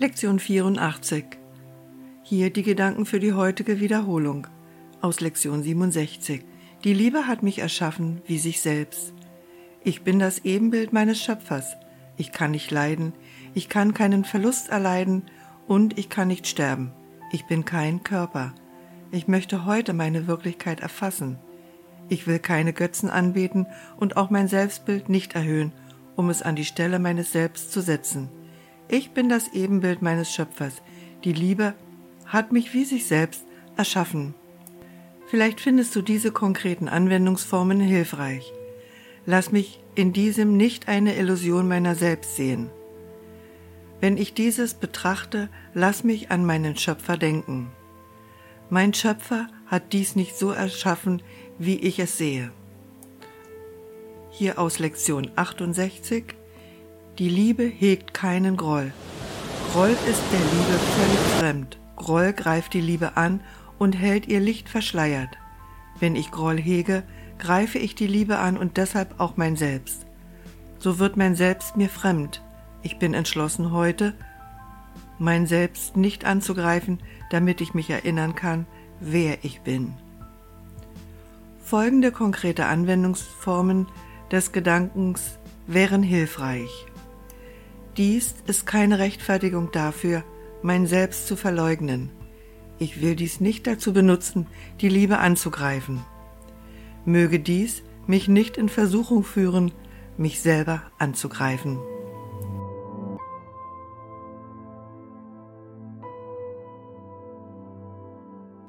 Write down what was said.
Lektion 84. Hier die Gedanken für die heutige Wiederholung aus Lektion 67. Die Liebe hat mich erschaffen wie sich selbst. Ich bin das Ebenbild meines Schöpfers. Ich kann nicht leiden, ich kann keinen Verlust erleiden und ich kann nicht sterben. Ich bin kein Körper. Ich möchte heute meine Wirklichkeit erfassen. Ich will keine Götzen anbeten und auch mein Selbstbild nicht erhöhen, um es an die Stelle meines Selbst zu setzen. Ich bin das Ebenbild meines Schöpfers. Die Liebe hat mich wie sich selbst erschaffen. Vielleicht findest du diese konkreten Anwendungsformen hilfreich. Lass mich in diesem nicht eine Illusion meiner selbst sehen. Wenn ich dieses betrachte, lass mich an meinen Schöpfer denken. Mein Schöpfer hat dies nicht so erschaffen, wie ich es sehe. Hier aus Lektion 68 die Liebe hegt keinen Groll. Groll ist der Liebe völlig fremd. Groll greift die Liebe an und hält ihr Licht verschleiert. Wenn ich Groll hege, greife ich die Liebe an und deshalb auch mein Selbst. So wird mein Selbst mir fremd. Ich bin entschlossen heute, mein Selbst nicht anzugreifen, damit ich mich erinnern kann, wer ich bin. Folgende konkrete Anwendungsformen des Gedankens wären hilfreich. Dies ist keine Rechtfertigung dafür, mein Selbst zu verleugnen. Ich will dies nicht dazu benutzen, die Liebe anzugreifen. Möge dies mich nicht in Versuchung führen, mich selber anzugreifen.